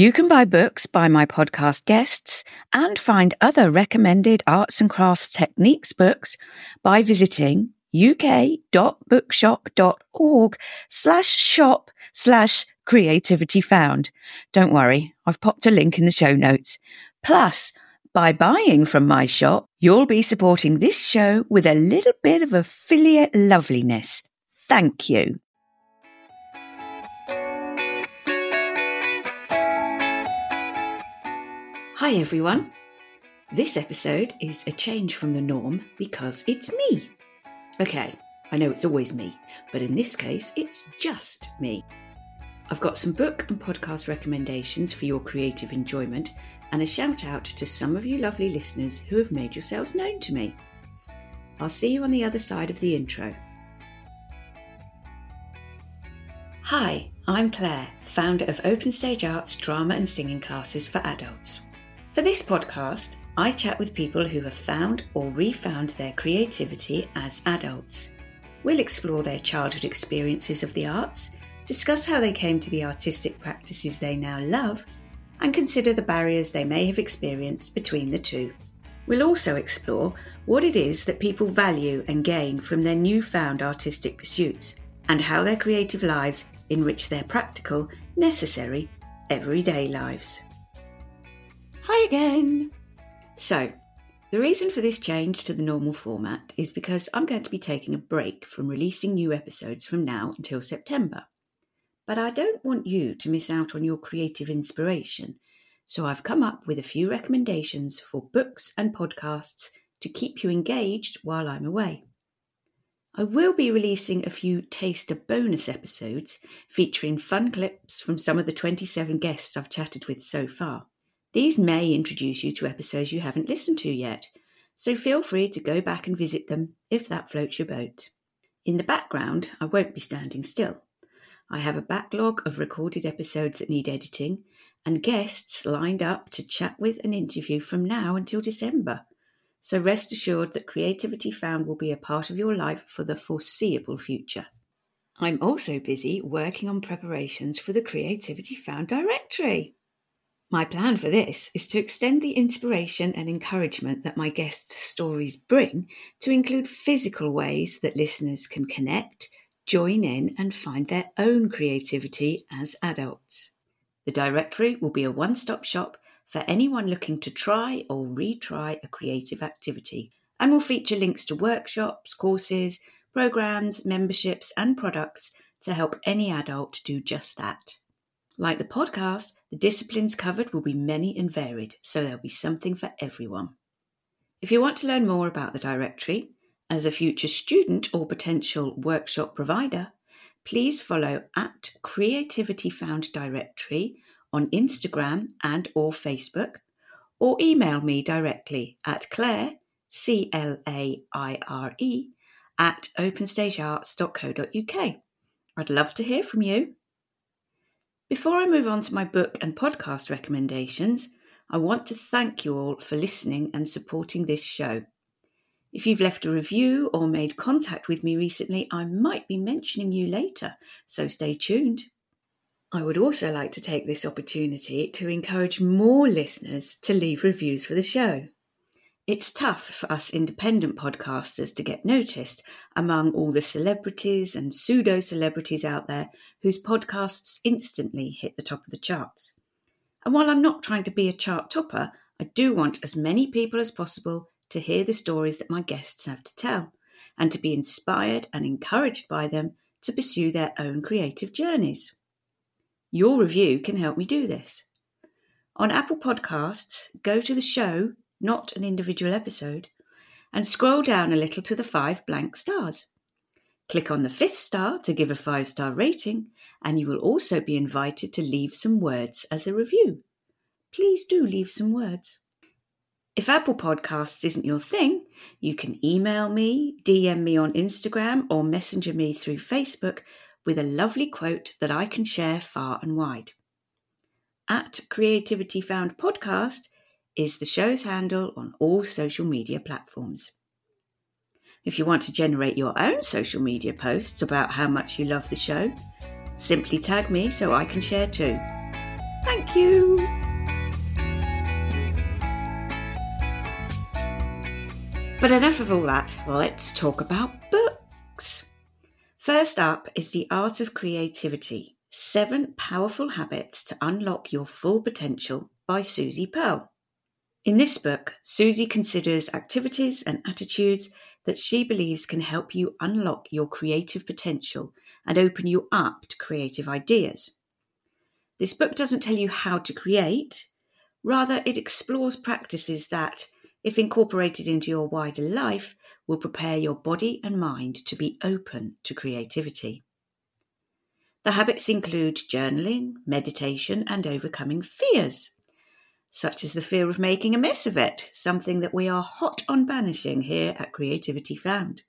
You can buy books by my podcast guests and find other recommended arts and crafts techniques books by visiting uk.bookshop.org slash shop slash creativity found. Don't worry, I've popped a link in the show notes. Plus, by buying from my shop, you'll be supporting this show with a little bit of affiliate loveliness. Thank you. Hi everyone. This episode is a change from the norm because it's me. Okay, I know it's always me, but in this case, it's just me. I've got some book and podcast recommendations for your creative enjoyment and a shout out to some of you lovely listeners who have made yourselves known to me. I'll see you on the other side of the intro. Hi, I'm Claire, founder of Open Stage Arts drama and singing classes for adults. For this podcast, I chat with people who have found or refound their creativity as adults. We'll explore their childhood experiences of the arts, discuss how they came to the artistic practices they now love, and consider the barriers they may have experienced between the two. We'll also explore what it is that people value and gain from their newfound artistic pursuits, and how their creative lives enrich their practical, necessary, everyday lives. Hi again! So, the reason for this change to the normal format is because I'm going to be taking a break from releasing new episodes from now until September. But I don't want you to miss out on your creative inspiration, so I've come up with a few recommendations for books and podcasts to keep you engaged while I'm away. I will be releasing a few taster bonus episodes featuring fun clips from some of the 27 guests I've chatted with so far. These may introduce you to episodes you haven't listened to yet, so feel free to go back and visit them if that floats your boat. In the background, I won't be standing still. I have a backlog of recorded episodes that need editing and guests lined up to chat with and interview from now until December. So rest assured that Creativity Found will be a part of your life for the foreseeable future. I'm also busy working on preparations for the Creativity Found directory. My plan for this is to extend the inspiration and encouragement that my guests' stories bring to include physical ways that listeners can connect, join in, and find their own creativity as adults. The directory will be a one stop shop for anyone looking to try or retry a creative activity and will feature links to workshops, courses, programs, memberships, and products to help any adult do just that. Like the podcast, the disciplines covered will be many and varied, so there'll be something for everyone. If you want to learn more about the directory, as a future student or potential workshop provider, please follow at Creativity Found Directory on Instagram and or Facebook, or email me directly at Claire, C L A I R E, at openstagearts.co.uk. I'd love to hear from you. Before I move on to my book and podcast recommendations, I want to thank you all for listening and supporting this show. If you've left a review or made contact with me recently, I might be mentioning you later, so stay tuned. I would also like to take this opportunity to encourage more listeners to leave reviews for the show. It's tough for us independent podcasters to get noticed among all the celebrities and pseudo celebrities out there whose podcasts instantly hit the top of the charts. And while I'm not trying to be a chart topper, I do want as many people as possible to hear the stories that my guests have to tell and to be inspired and encouraged by them to pursue their own creative journeys. Your review can help me do this. On Apple Podcasts, go to the show not an individual episode, and scroll down a little to the five blank stars. Click on the fifth star to give a five star rating, and you will also be invited to leave some words as a review. Please do leave some words. If Apple Podcasts isn't your thing, you can email me, DM me on Instagram, or messenger me through Facebook with a lovely quote that I can share far and wide. At Creativity Found Podcast, is the show's handle on all social media platforms. If you want to generate your own social media posts about how much you love the show, simply tag me so I can share too. Thank you. But enough of all that, let's talk about books. First up is The Art of Creativity Seven Powerful Habits to Unlock Your Full Potential by Susie Pearl. In this book, Susie considers activities and attitudes that she believes can help you unlock your creative potential and open you up to creative ideas. This book doesn't tell you how to create, rather, it explores practices that, if incorporated into your wider life, will prepare your body and mind to be open to creativity. The habits include journaling, meditation, and overcoming fears, such as the fear of making a mess of it, something that we are hot on banishing here at Creativity Found.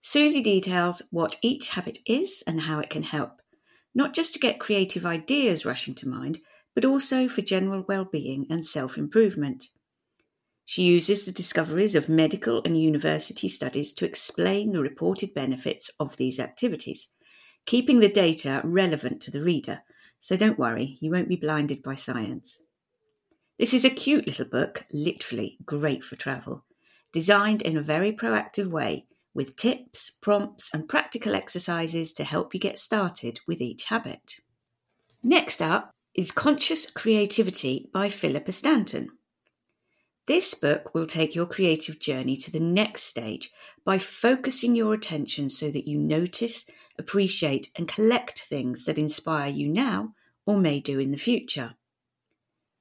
Susie details what each habit is and how it can help, not just to get creative ideas rushing to mind, but also for general well-being and self-improvement. She uses the discoveries of medical and university studies to explain the reported benefits of these activities, keeping the data relevant to the reader. So don't worry, you won't be blinded by science. This is a cute little book, literally great for travel, designed in a very proactive way with tips, prompts, and practical exercises to help you get started with each habit. Next up is Conscious Creativity by Philippa Stanton. This book will take your creative journey to the next stage by focusing your attention so that you notice, appreciate, and collect things that inspire you now or may do in the future.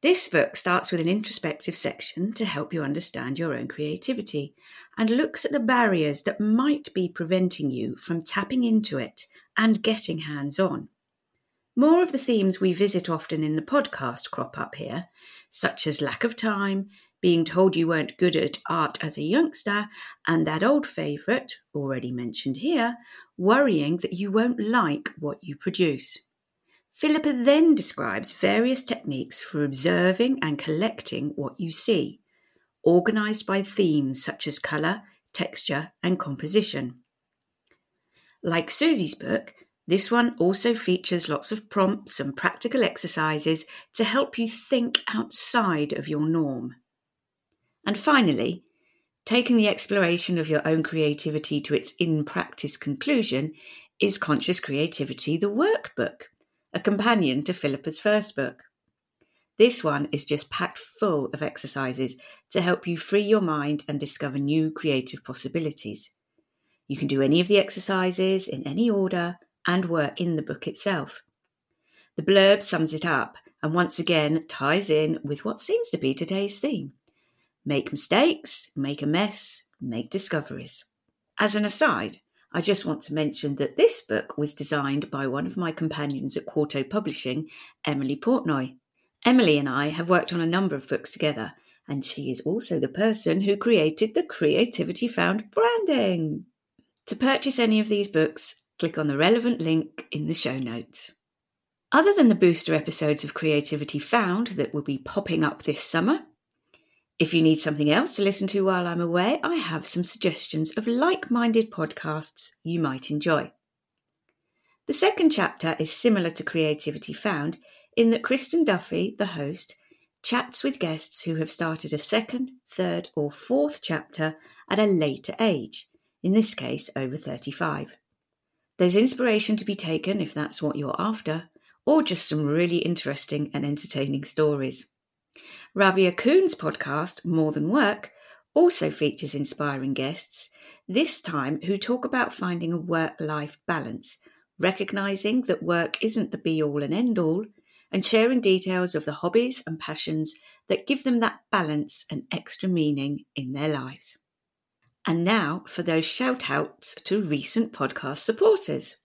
This book starts with an introspective section to help you understand your own creativity and looks at the barriers that might be preventing you from tapping into it and getting hands on. More of the themes we visit often in the podcast crop up here, such as lack of time, being told you weren't good at art as a youngster, and that old favourite, already mentioned here, worrying that you won't like what you produce. Philippa then describes various techniques for observing and collecting what you see, organised by themes such as colour, texture, and composition. Like Susie's book, this one also features lots of prompts and practical exercises to help you think outside of your norm. And finally, taking the exploration of your own creativity to its in practice conclusion is Conscious Creativity, the workbook, a companion to Philippa's first book. This one is just packed full of exercises to help you free your mind and discover new creative possibilities. You can do any of the exercises in any order and work in the book itself. The blurb sums it up and once again ties in with what seems to be today's theme Make mistakes, make a mess, make discoveries. As an aside, I just want to mention that this book was designed by one of my companions at Quarto Publishing, Emily Portnoy. Emily and I have worked on a number of books together, and she is also the person who created the Creativity Found branding. To purchase any of these books, click on the relevant link in the show notes. Other than the booster episodes of Creativity Found that will be popping up this summer, if you need something else to listen to while I'm away, I have some suggestions of like minded podcasts you might enjoy. The second chapter is similar to Creativity Found in that Kristen Duffy, the host, chats with guests who have started a second, third, or fourth chapter at a later age, in this case over 35. There's inspiration to be taken if that's what you're after, or just some really interesting and entertaining stories. Rabia Kuhn's podcast, More Than Work, also features inspiring guests, this time who talk about finding a work life balance, recognizing that work isn't the be all and end all, and sharing details of the hobbies and passions that give them that balance and extra meaning in their lives. And now for those shout outs to recent podcast supporters.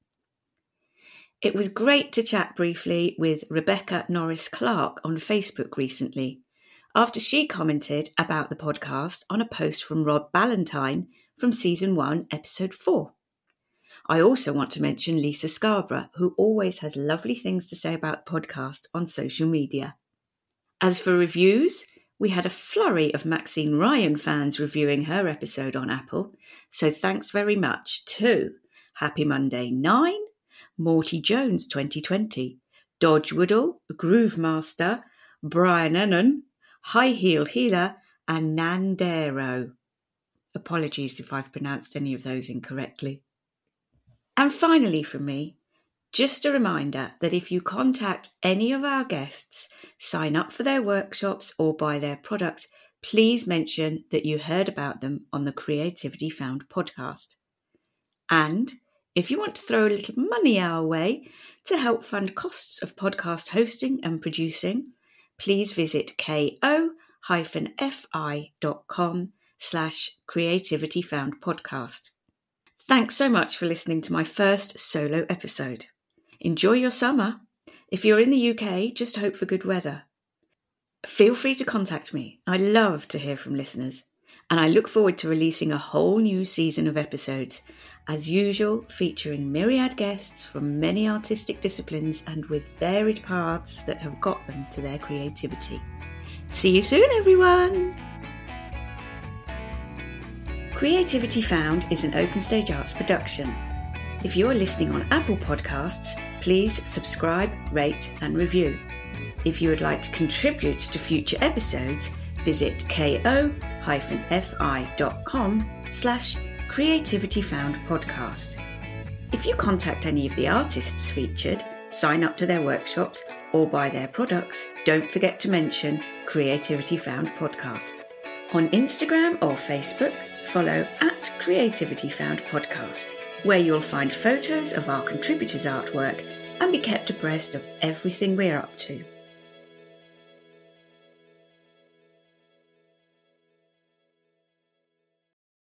It was great to chat briefly with Rebecca Norris Clark on Facebook recently after she commented about the podcast on a post from Rob Ballantyne from season one, episode four. I also want to mention Lisa Scarborough, who always has lovely things to say about the podcast on social media. As for reviews, we had a flurry of Maxine Ryan fans reviewing her episode on Apple, so thanks very much to Happy Monday 9, Morty Jones 2020, Dodgewoodle, Groove Master, Brian Ennon, High Heeled Healer, and Nandero. Apologies if I've pronounced any of those incorrectly. And finally, from me, just a reminder that if you contact any of our guests, sign up for their workshops, or buy their products, please mention that you heard about them on the Creativity Found podcast. And if you want to throw a little money our way to help fund costs of podcast hosting and producing, please visit ko-fi.com slash creativity found podcast. Thanks so much for listening to my first solo episode. Enjoy your summer. If you're in the UK, just hope for good weather. Feel free to contact me. I love to hear from listeners, and I look forward to releasing a whole new season of episodes, as usual, featuring myriad guests from many artistic disciplines and with varied paths that have got them to their creativity. See you soon, everyone! Creativity Found is an Open Stage Arts production. If you are listening on Apple Podcasts, please subscribe, rate, and review. If you would like to contribute to future episodes, visit ko-fi.com slash creativity found creativityfoundpodcast. If you contact any of the artists featured, sign up to their workshops, or buy their products, don't forget to mention Creativity Found Podcast. On Instagram or Facebook, follow at Creativity Found Podcast, where you'll find photos of our contributors' artwork and be kept abreast of everything we're up to.